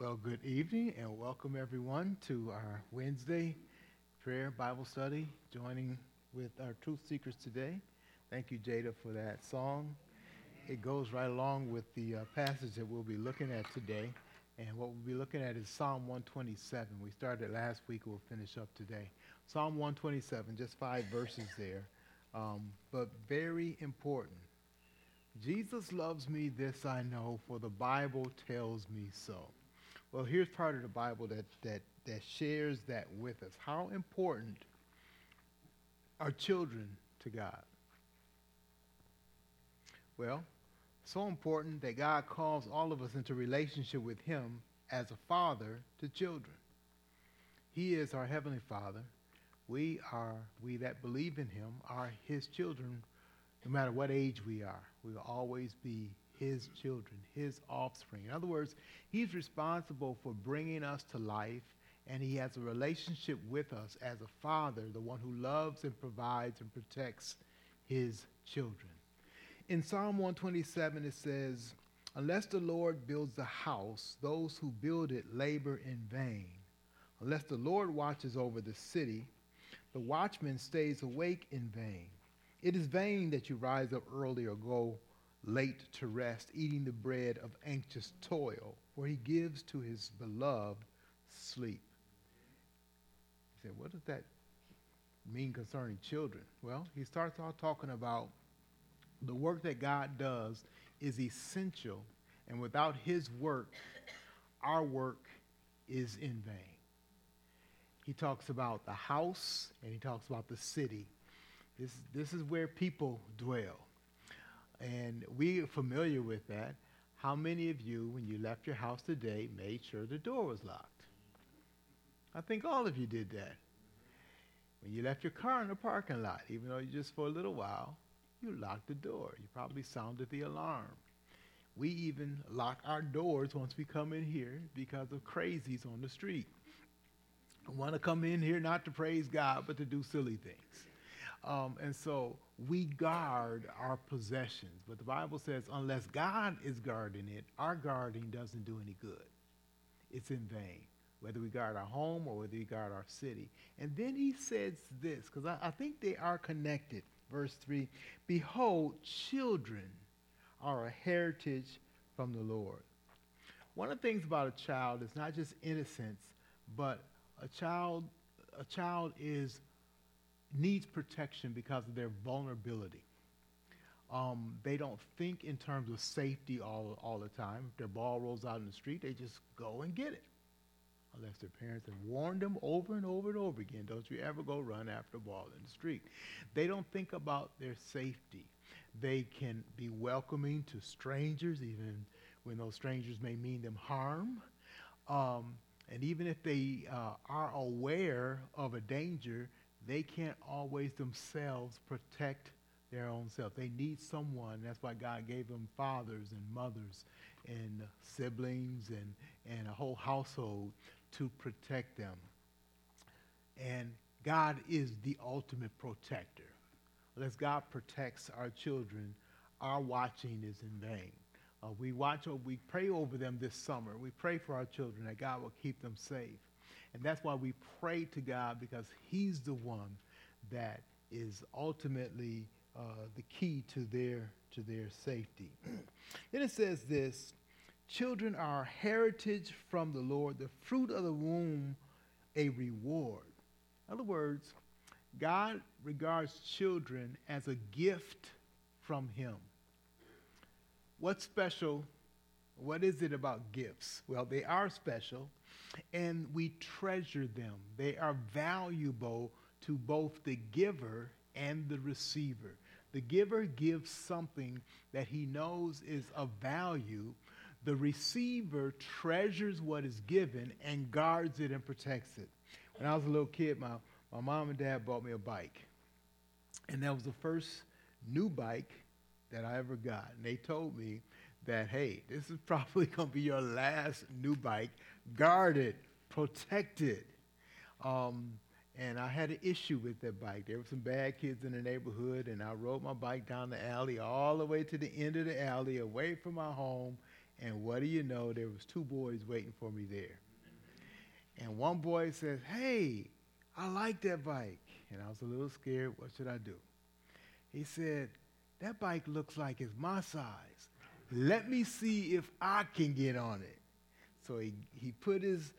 Well, good evening and welcome everyone to our Wednesday prayer Bible study, joining with our truth seekers today. Thank you, Jada, for that song. It goes right along with the uh, passage that we'll be looking at today. And what we'll be looking at is Psalm 127. We started last week, we'll finish up today. Psalm 127, just five verses there, um, but very important. Jesus loves me, this I know, for the Bible tells me so. Well, here's part of the Bible that, that, that shares that with us. How important are children to God? Well, so important that God calls all of us into relationship with him as a father to children. He is our heavenly father. We are, we that believe in him, are his children no matter what age we are. We will always be his children, his offspring. In other words, he's responsible for bringing us to life, and he has a relationship with us as a father, the one who loves and provides and protects his children. In Psalm 127, it says, Unless the Lord builds the house, those who build it labor in vain. Unless the Lord watches over the city, the watchman stays awake in vain. It is vain that you rise up early or go late to rest, eating the bread of anxious toil, for he gives to his beloved sleep. He said, What does that mean concerning children? Well, he starts off talking about the work that God does is essential, and without his work, our work is in vain. He talks about the house and he talks about the city. This, this is where people dwell. And we are familiar with that. How many of you, when you left your house today, made sure the door was locked? I think all of you did that. When you left your car in the parking lot, even though you just for a little while, you locked the door. You probably sounded the alarm. We even lock our doors once we come in here because of crazies on the street. Want to come in here not to praise God, but to do silly things. Um, and so we guard our possessions. But the Bible says, unless God is guarding it, our guarding doesn't do any good. It's in vain, whether we guard our home or whether we guard our city. And then he says this, because I, I think they are connected. Verse 3 Behold, children are a heritage from the Lord. One of the things about a child is not just innocence, but a child, a child is needs protection because of their vulnerability. Um, they don't think in terms of safety all, all the time. If their ball rolls out in the street, they just go and get it. Unless their parents have warned them over and over and over again, don't you ever go run after a ball in the street. They don't think about their safety. They can be welcoming to strangers, even when those strangers may mean them harm. Um, and even if they uh, are aware of a danger, they can't always themselves protect their own self. They need someone. That's why God gave them fathers and mothers and siblings and, and a whole household to protect them. And God is the ultimate protector. Unless God protects our children, our watching is in vain. Uh, we watch, we pray over them this summer. We pray for our children that God will keep them safe. And that's why we pray to God because He's the one that is ultimately uh, the key to their, to their safety. then it says this Children are heritage from the Lord, the fruit of the womb, a reward. In other words, God regards children as a gift from Him. What's special? What is it about gifts? Well, they are special and we treasure them. They are valuable to both the giver and the receiver. The giver gives something that he knows is of value. The receiver treasures what is given and guards it and protects it. When I was a little kid, my, my mom and dad bought me a bike. And that was the first new bike that I ever got. And they told me that, hey, this is probably going to be your last new bike guarded, protected. Um, and I had an issue with that bike. There were some bad kids in the neighborhood, and I rode my bike down the alley all the way to the end of the alley, away from my home, And what do you know? There was two boys waiting for me there. And one boy says, Hey, I like that bike. And I was a little scared. What should I do? He said, That bike looks like it's my size. Let me see if I can get on it. So he, he put his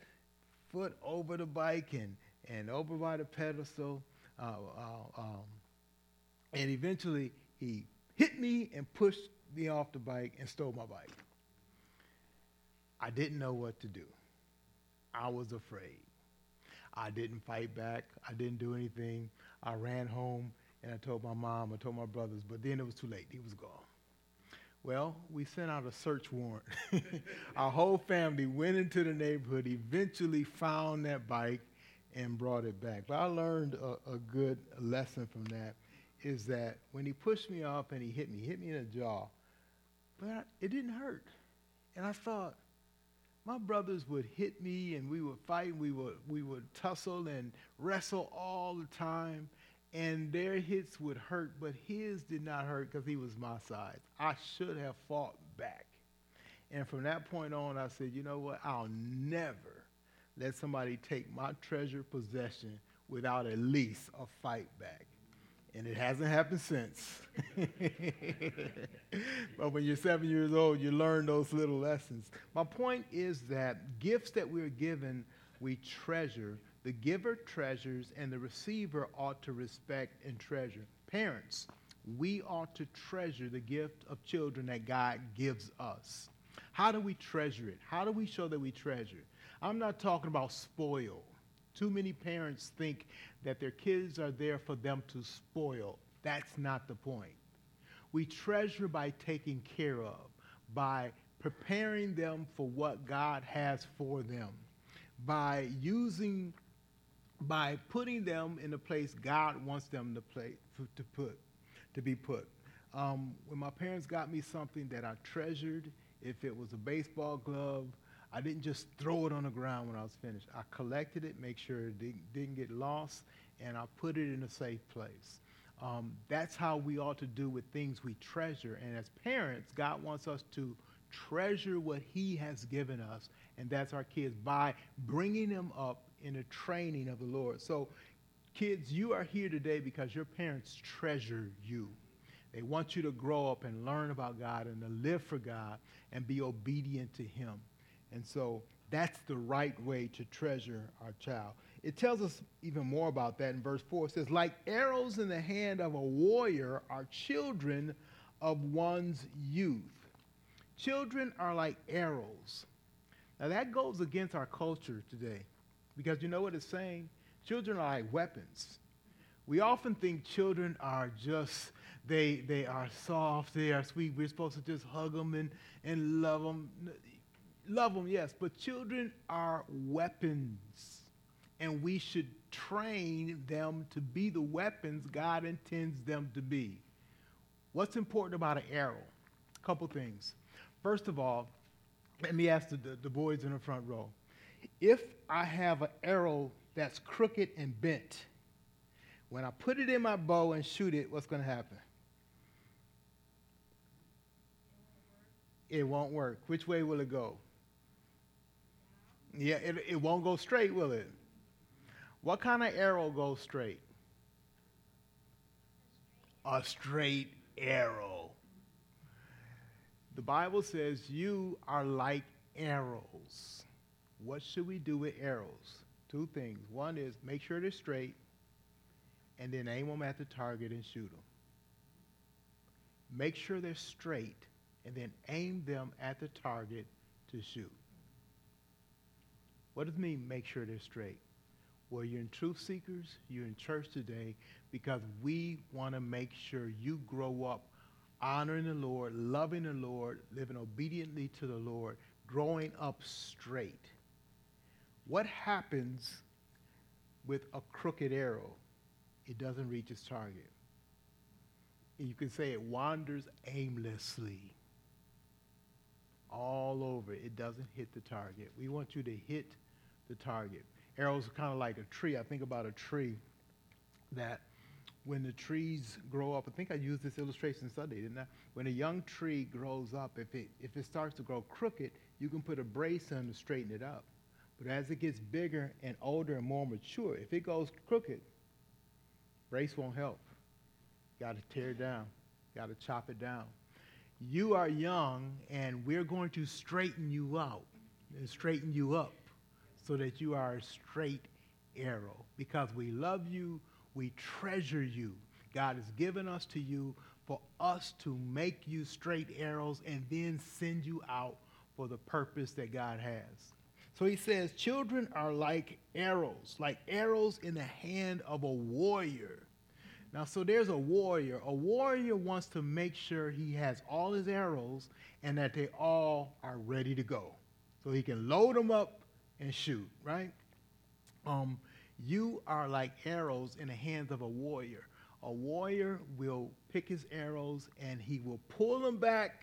foot over the bike and, and over by the pedestal. Uh, uh, um, and eventually he hit me and pushed me off the bike and stole my bike. I didn't know what to do. I was afraid. I didn't fight back. I didn't do anything. I ran home and I told my mom, I told my brothers, but then it was too late. He was gone. Well, we sent out a search warrant. Our whole family went into the neighborhood, eventually found that bike and brought it back. But I learned a, a good lesson from that is that when he pushed me off and he hit me, he hit me in the jaw, but it didn't hurt. And I thought, my brothers would hit me and we would fight and we would, we would tussle and wrestle all the time and their hits would hurt, but his did not hurt because he was my size. I should have fought back. And from that point on, I said, you know what? I'll never let somebody take my treasure possession without at least a fight back. And it hasn't happened since. but when you're seven years old, you learn those little lessons. My point is that gifts that we're given, we treasure the giver treasures and the receiver ought to respect and treasure. Parents, we ought to treasure the gift of children that God gives us. How do we treasure it? How do we show that we treasure? I'm not talking about spoil. Too many parents think that their kids are there for them to spoil. That's not the point. We treasure by taking care of, by preparing them for what God has for them, by using by putting them in the place God wants them to, play, to put, to be put. Um, when my parents got me something that I treasured, if it was a baseball glove, I didn't just throw it on the ground when I was finished. I collected it, make sure it didn't, didn't get lost, and I put it in a safe place. Um, that's how we ought to do with things we treasure. And as parents, God wants us to treasure what He has given us, and that's our kids by bringing them up in the training of the Lord. So, kids, you are here today because your parents treasure you. They want you to grow up and learn about God and to live for God and be obedient to Him. And so that's the right way to treasure our child. It tells us even more about that in verse 4. It says, Like arrows in the hand of a warrior are children of one's youth. Children are like arrows. Now that goes against our culture today. Because you know what it's saying? Children are like weapons. We often think children are just, they, they are soft, they are sweet. We're supposed to just hug them and, and love them. Love them, yes, but children are weapons. And we should train them to be the weapons God intends them to be. What's important about an arrow? A couple things. First of all, let me ask the, the, the boys in the front row if I have an arrow that's crooked and bent, when I put it in my bow and shoot it, what's going to happen? It won't work. Which way will it go? Yeah, it, it won't go straight, will it? What kind of arrow goes straight? A straight arrow. The Bible says you are like arrows. What should we do with arrows? Two things. One is make sure they're straight, and then aim them at the target and shoot them. Make sure they're straight, and then aim them at the target to shoot. What does it mean, make sure they're straight? Well, you're in Truth Seekers, you're in church today because we want to make sure you grow up honoring the Lord, loving the Lord, living obediently to the Lord, growing up straight. What happens with a crooked arrow? It doesn't reach its target. You can say it wanders aimlessly all over. It doesn't hit the target. We want you to hit the target. Arrows are kind of like a tree. I think about a tree that when the trees grow up, I think I used this illustration Sunday, didn't I? When a young tree grows up, if it, if it starts to grow crooked, you can put a brace on to straighten it up. But as it gets bigger and older and more mature, if it goes crooked, brace won't help. Got to tear it down, got to chop it down. You are young, and we're going to straighten you out and straighten you up so that you are a straight arrow because we love you we treasure you. God has given us to you for us to make you straight arrows and then send you out for the purpose that God has. So he says, Children are like arrows, like arrows in the hand of a warrior. Now, so there's a warrior. A warrior wants to make sure he has all his arrows and that they all are ready to go. So he can load them up and shoot, right? Um, you are like arrows in the hands of a warrior. A warrior will pick his arrows and he will pull them back,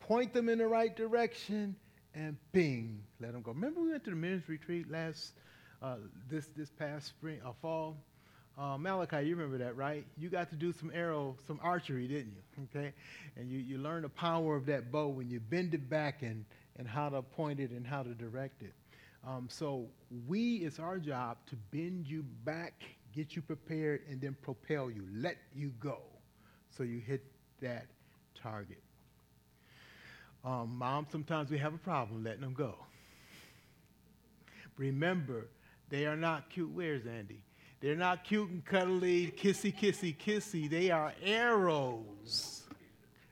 point them in the right direction, and bing, let them go. Remember we went to the men's retreat last uh, this this past spring or uh, fall. Uh, Malachi, you remember that, right? You got to do some arrow, some archery, didn't you? Okay, and you you learn the power of that bow when you bend it back and and how to point it and how to direct it. Um, so we, it's our job to bend you back, get you prepared, and then propel you, let you go, so you hit that target. Um, Mom, sometimes we have a problem letting them go. Remember, they are not cute. Where's Andy? They're not cute and cuddly, kissy, kissy, kissy. They are arrows.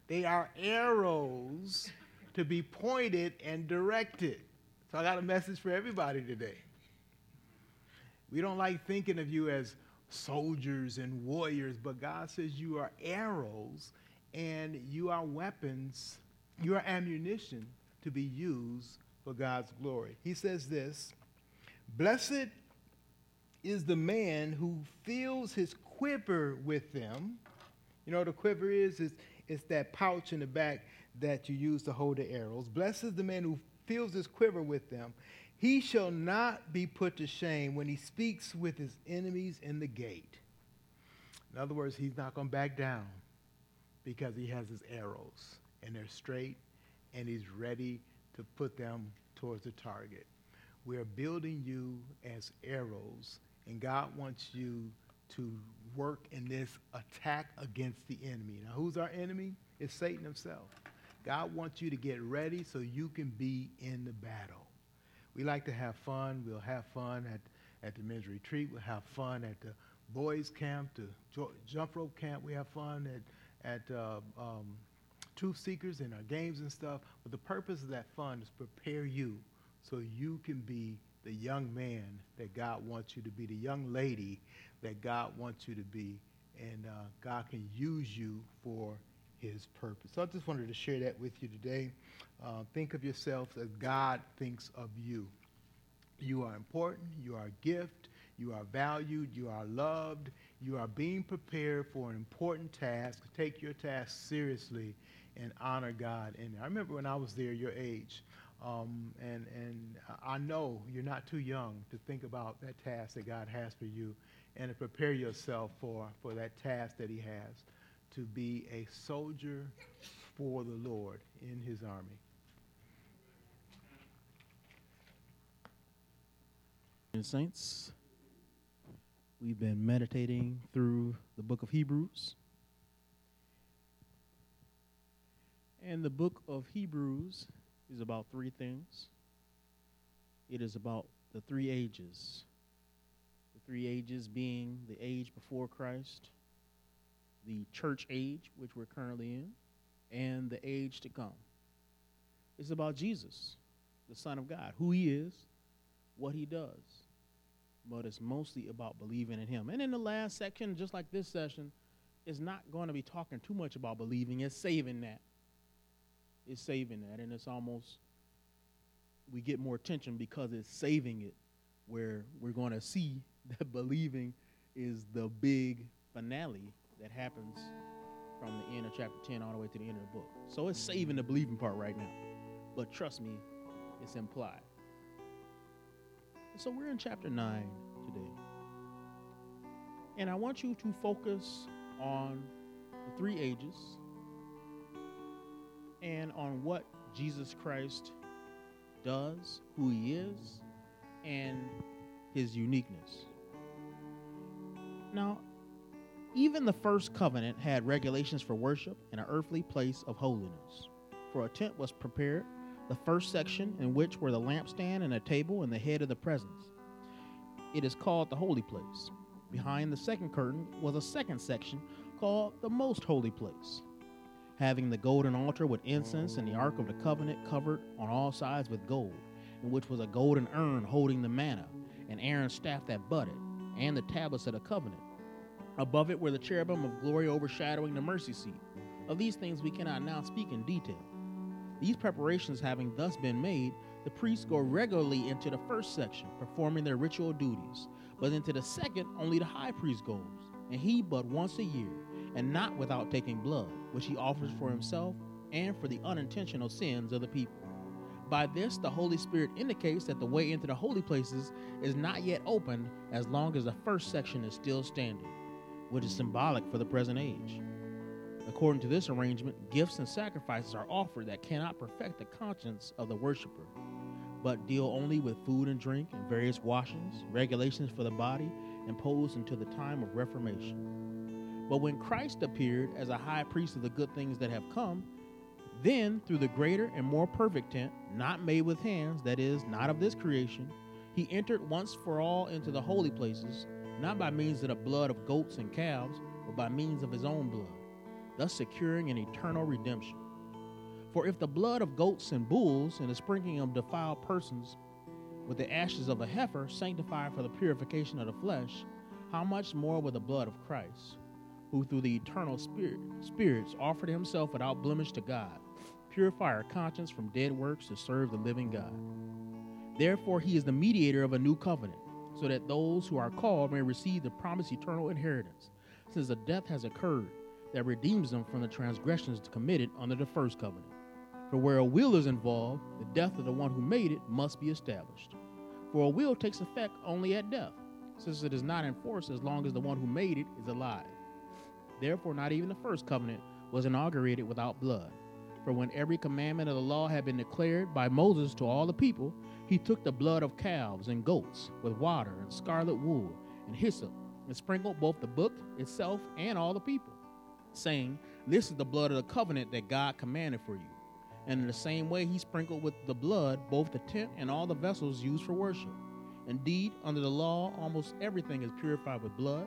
They are arrows to be pointed and directed. So I got a message for everybody today. We don't like thinking of you as soldiers and warriors, but God says you are arrows and you are weapons, you are ammunition to be used for God's glory. He says this Blessed is the man who fills his quiver with them. You know what a quiver is? It's, it's that pouch in the back that you use to hold the arrows. Blessed is the man who fills his quiver with them. He shall not be put to shame when he speaks with his enemies in the gate. In other words, he's not going to back down because he has his arrows and they're straight and he's ready to put them towards the target. We're building you as arrows, and God wants you to work in this attack against the enemy. Now, who's our enemy? It's Satan himself. God wants you to get ready so you can be in the battle. We like to have fun. We'll have fun at, at the men's retreat. We'll have fun at the boys' camp, the jump rope camp. We have fun at, at uh, um, Truth Seekers and our games and stuff. But the purpose of that fun is prepare you so you can be the young man that God wants you to be, the young lady that God wants you to be, and uh, God can use you for his purpose. So I just wanted to share that with you today. Uh, think of yourself as God thinks of you. You are important, you are a gift, you are valued, you are loved, you are being prepared for an important task. Take your task seriously and honor God. And I remember when I was there, your age, um, and, and I know you're not too young to think about that task that God has for you and to prepare yourself for, for that task that he has to be a soldier for the Lord in his army. Saints, we've been meditating through the book of Hebrews. And the book of Hebrews is about three things it is about the three ages. The three ages being the age before Christ, the church age, which we're currently in, and the age to come. It's about Jesus, the Son of God, who he is, what he does. But it's mostly about believing in him. And in the last section, just like this session, is not going to be talking too much about believing. It's saving that. It's saving that. And it's almost, we get more attention because it's saving it, where we're going to see that believing is the big finale that happens from the end of chapter 10 all the way to the end of the book. So it's saving the believing part right now. But trust me, it's implied. So we're in chapter 9 today. And I want you to focus on the three ages and on what Jesus Christ does, who he is, and his uniqueness. Now, even the first covenant had regulations for worship in an earthly place of holiness. For a tent was prepared, the first section in which were the lampstand and a table and the head of the presence. It is called the holy place. Behind the second curtain was a second section called the most holy place, having the golden altar with incense and the ark of the covenant covered on all sides with gold, in which was a golden urn holding the manna, and Aaron's staff that budded, and the tablets of the covenant. Above it were the cherubim of glory overshadowing the mercy seat. Of these things we cannot now speak in detail. These preparations having thus been made, the priests go regularly into the first section, performing their ritual duties, but into the second only the high priest goes, and he but once a year, and not without taking blood, which he offers for himself and for the unintentional sins of the people. By this, the Holy Spirit indicates that the way into the holy places is not yet opened as long as the first section is still standing, which is symbolic for the present age. According to this arrangement, gifts and sacrifices are offered that cannot perfect the conscience of the worshiper, but deal only with food and drink and various washings, regulations for the body, imposed until the time of Reformation. But when Christ appeared as a high priest of the good things that have come, then through the greater and more perfect tent, not made with hands, that is, not of this creation, he entered once for all into the holy places, not by means of the blood of goats and calves, but by means of his own blood, thus securing an eternal redemption. For if the blood of goats and bulls and the sprinkling of defiled persons with the ashes of a heifer sanctify for the purification of the flesh, how much more with the blood of Christ, who through the eternal spirit, spirits offered himself without blemish to God, purify our conscience from dead works to serve the living God. Therefore, he is the mediator of a new covenant, so that those who are called may receive the promised eternal inheritance, since a death has occurred that redeems them from the transgressions committed under the first covenant. For where a will is involved, the death of the one who made it must be established. For a will takes effect only at death, since it is not enforced as long as the one who made it is alive. Therefore, not even the first covenant was inaugurated without blood. For when every commandment of the law had been declared by Moses to all the people, he took the blood of calves and goats with water and scarlet wool and hyssop and sprinkled both the book itself and all the people, saying, This is the blood of the covenant that God commanded for you. And in the same way, he sprinkled with the blood both the tent and all the vessels used for worship. Indeed, under the law, almost everything is purified with blood,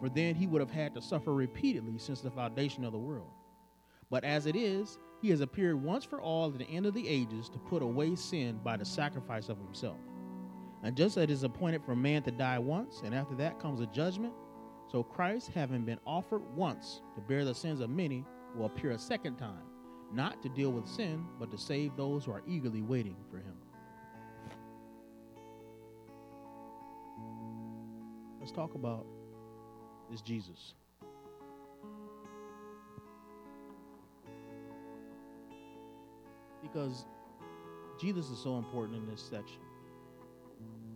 for then he would have had to suffer repeatedly since the foundation of the world. But as it is, he has appeared once for all at the end of the ages to put away sin by the sacrifice of himself. And just as it is appointed for man to die once, and after that comes a judgment, so Christ, having been offered once to bear the sins of many, will appear a second time not to deal with sin, but to save those who are eagerly waiting for him. Let's talk about this Jesus. Because Jesus is so important in this section.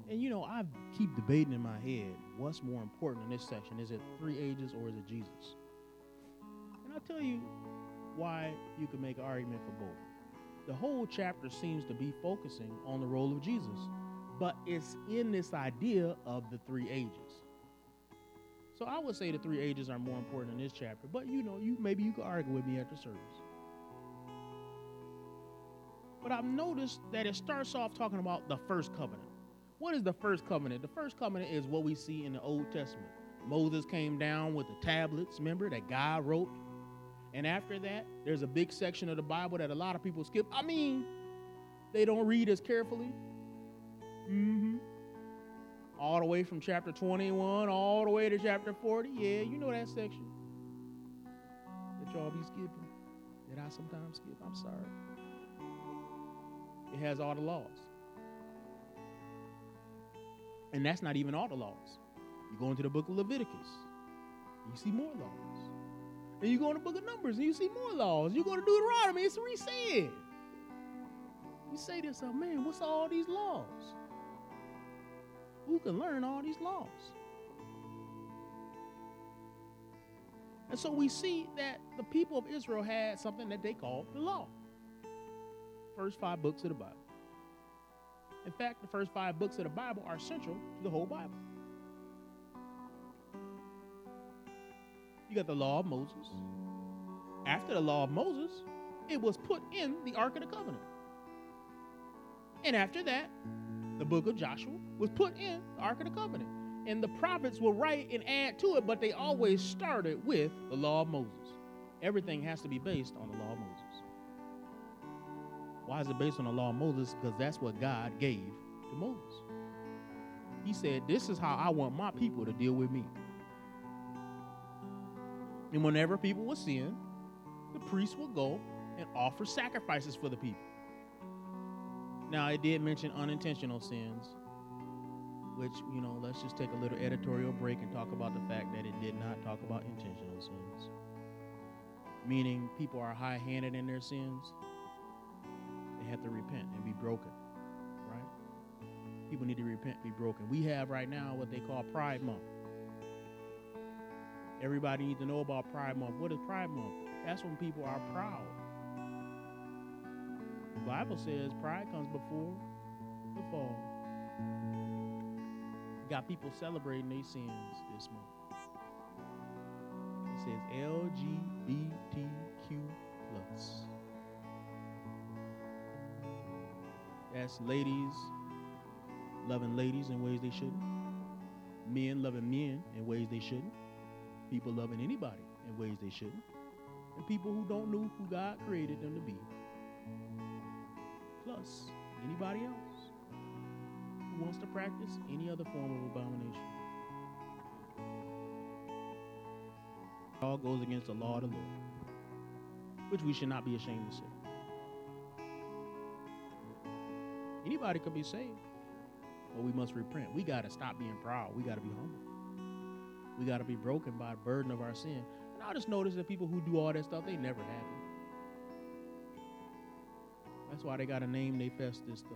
And you know, I keep debating in my head what's more important in this section. Is it three ages or is it Jesus? And I'll tell you, why you can make an argument for both. The whole chapter seems to be focusing on the role of Jesus, but it's in this idea of the three ages. So I would say the three ages are more important in this chapter, but you know, you maybe you could argue with me after service. But I've noticed that it starts off talking about the first covenant. What is the first covenant? The first covenant is what we see in the Old Testament. Moses came down with the tablets, remember, that God wrote and after that, there's a big section of the Bible that a lot of people skip. I mean, they don't read as carefully. Mm-hmm. All the way from chapter 21 all the way to chapter 40. Yeah, you know that section that y'all be skipping, that I sometimes skip. I'm sorry. It has all the laws. And that's not even all the laws. You go into the book of Leviticus, you see more laws. And you go in the book of Numbers and you see more laws. You go to Deuteronomy, it's resaid. You say to yourself, man, what's all these laws? Who can learn all these laws? And so we see that the people of Israel had something that they called the law. First five books of the Bible. In fact, the first five books of the Bible are central to the whole Bible. You got the law of Moses. After the law of Moses, it was put in the Ark of the Covenant. And after that, the book of Joshua was put in the Ark of the Covenant. And the prophets will write and add to it, but they always started with the law of Moses. Everything has to be based on the law of Moses. Why is it based on the law of Moses? Because that's what God gave to Moses. He said, This is how I want my people to deal with me. And whenever people will sin, the priests would go and offer sacrifices for the people. Now, it did mention unintentional sins, which, you know, let's just take a little editorial break and talk about the fact that it did not talk about intentional sins. Meaning, people are high handed in their sins, they have to repent and be broken, right? People need to repent, and be broken. We have right now what they call Pride Month. Everybody needs to know about Pride Month. What is Pride Month? That's when people are proud. The Bible says pride comes before the fall. Got people celebrating their sins this month. It says LGBTQ plus. That's ladies loving ladies in ways they shouldn't. Men loving men in ways they shouldn't people loving anybody in ways they shouldn't, and people who don't know who God created them to be. Plus, anybody else who wants to practice any other form of abomination. It All goes against the law of the Lord, which we should not be ashamed to say. Anybody could be saved, but we must repent. We got to stop being proud. We got to be humble. We got to be broken by the burden of our sin. And I just notice that people who do all that stuff, they never happy. That's why they got to name they fest this stuff.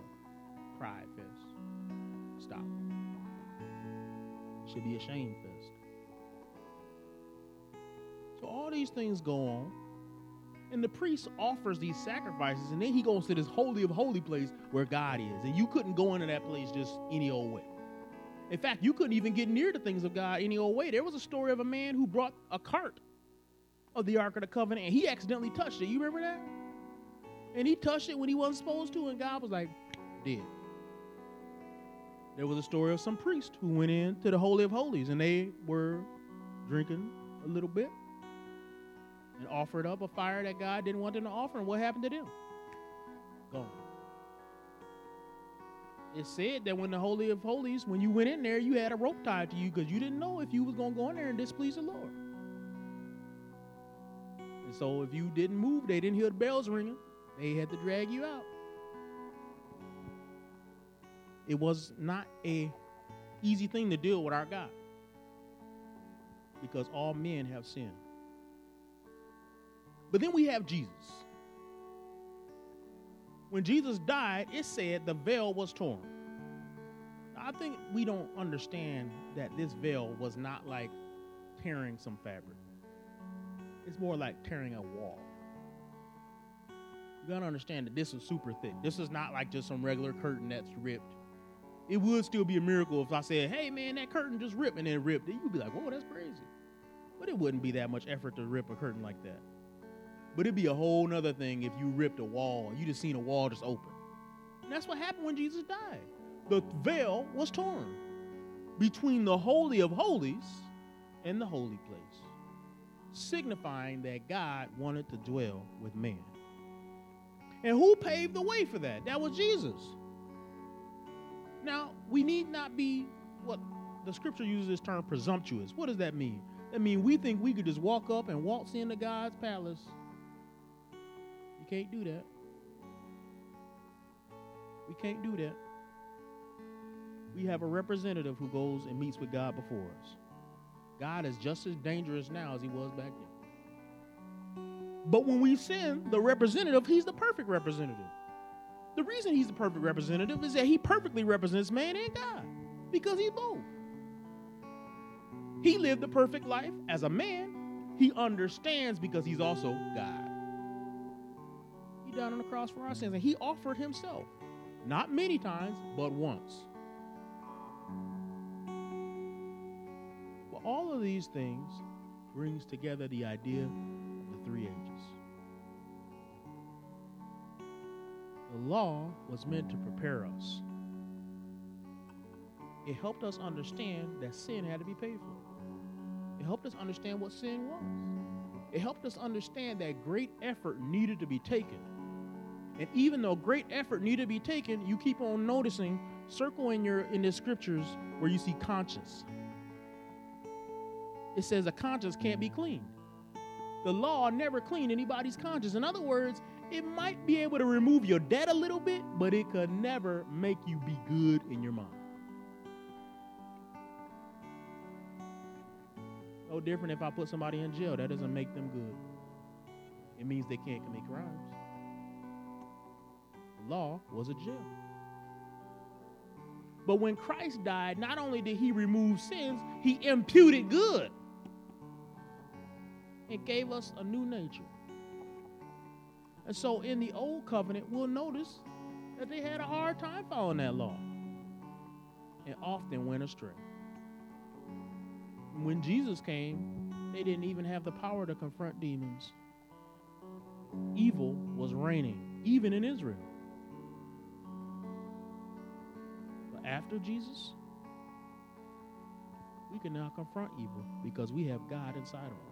Pride Fest. Stop. Should be ashamed shame fest. So all these things go on. And the priest offers these sacrifices, and then he goes to this holy of holy place where God is. And you couldn't go into that place just any old way. In fact, you couldn't even get near the things of God any old way. There was a story of a man who brought a cart of the Ark of the Covenant and he accidentally touched it. You remember that? And he touched it when he wasn't supposed to, and God was like, dead. There was a story of some priest who went in to the Holy of Holies and they were drinking a little bit and offered up a fire that God didn't want them to offer. And what happened to them? Gone it said that when the Holy of Holies, when you went in there, you had a rope tied to you because you didn't know if you was going to go in there and displease the Lord. And so if you didn't move, they didn't hear the bells ringing. They had to drag you out. It was not a easy thing to deal with our God because all men have sinned. But then we have Jesus when Jesus died, it said the veil was torn. I think we don't understand that this veil was not like tearing some fabric. It's more like tearing a wall. You gotta understand that this is super thick. This is not like just some regular curtain that's ripped. It would still be a miracle if I said, hey man, that curtain just ripped and then ripped. You'd be like, whoa, that's crazy. But it wouldn't be that much effort to rip a curtain like that. But it'd be a whole nother thing if you ripped a wall. and You just seen a wall just open. And that's what happened when Jesus died. The veil was torn between the Holy of Holies and the holy place, signifying that God wanted to dwell with man. And who paved the way for that? That was Jesus. Now, we need not be what the scripture uses this term presumptuous. What does that mean? That means we think we could just walk up and waltz into God's palace. You can't do that. We can't do that. We have a representative who goes and meets with God before us. God is just as dangerous now as he was back then. But when we sin, the representative, he's the perfect representative. The reason he's the perfect representative is that he perfectly represents man and God because he's both. He lived the perfect life as a man. He understands because he's also God. He died on the cross for our sins and he offered himself. Not many times, but once. Well, all of these things brings together the idea of the three ages. Law was meant to prepare us. It helped us understand that sin had to be paid for. It helped us understand what sin was. It helped us understand that great effort needed to be taken. And even though great effort needed to be taken, you keep on noticing, circle in your in the scriptures where you see conscience. It says a conscience can't be cleaned. The law never cleaned anybody's conscience. In other words, it might be able to remove your debt a little bit, but it could never make you be good in your mind. No different if I put somebody in jail. That doesn't make them good. It means they can't commit crimes. Law was a jail. But when Christ died, not only did he remove sins, he imputed good. It gave us a new nature. And so in the old covenant, we'll notice that they had a hard time following that law and often went astray. When Jesus came, they didn't even have the power to confront demons. Evil was reigning, even in Israel. But after Jesus, we can now confront evil because we have God inside of us.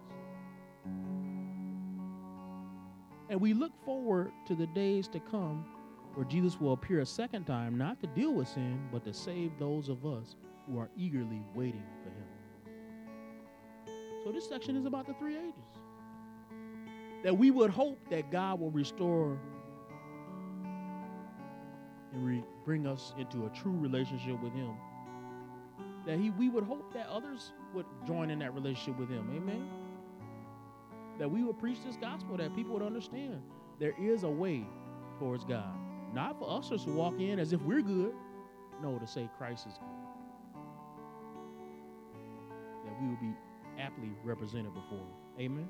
And we look forward to the days to come where Jesus will appear a second time, not to deal with sin, but to save those of us who are eagerly waiting for him. So this section is about the three ages. That we would hope that God will restore and re- bring us into a true relationship with him. That he we would hope that others would join in that relationship with him. Amen that we would preach this gospel, that people would understand there is a way towards God. Not for us just to walk in as if we're good. No, to say Christ is good. That we will be aptly represented before Him. Amen.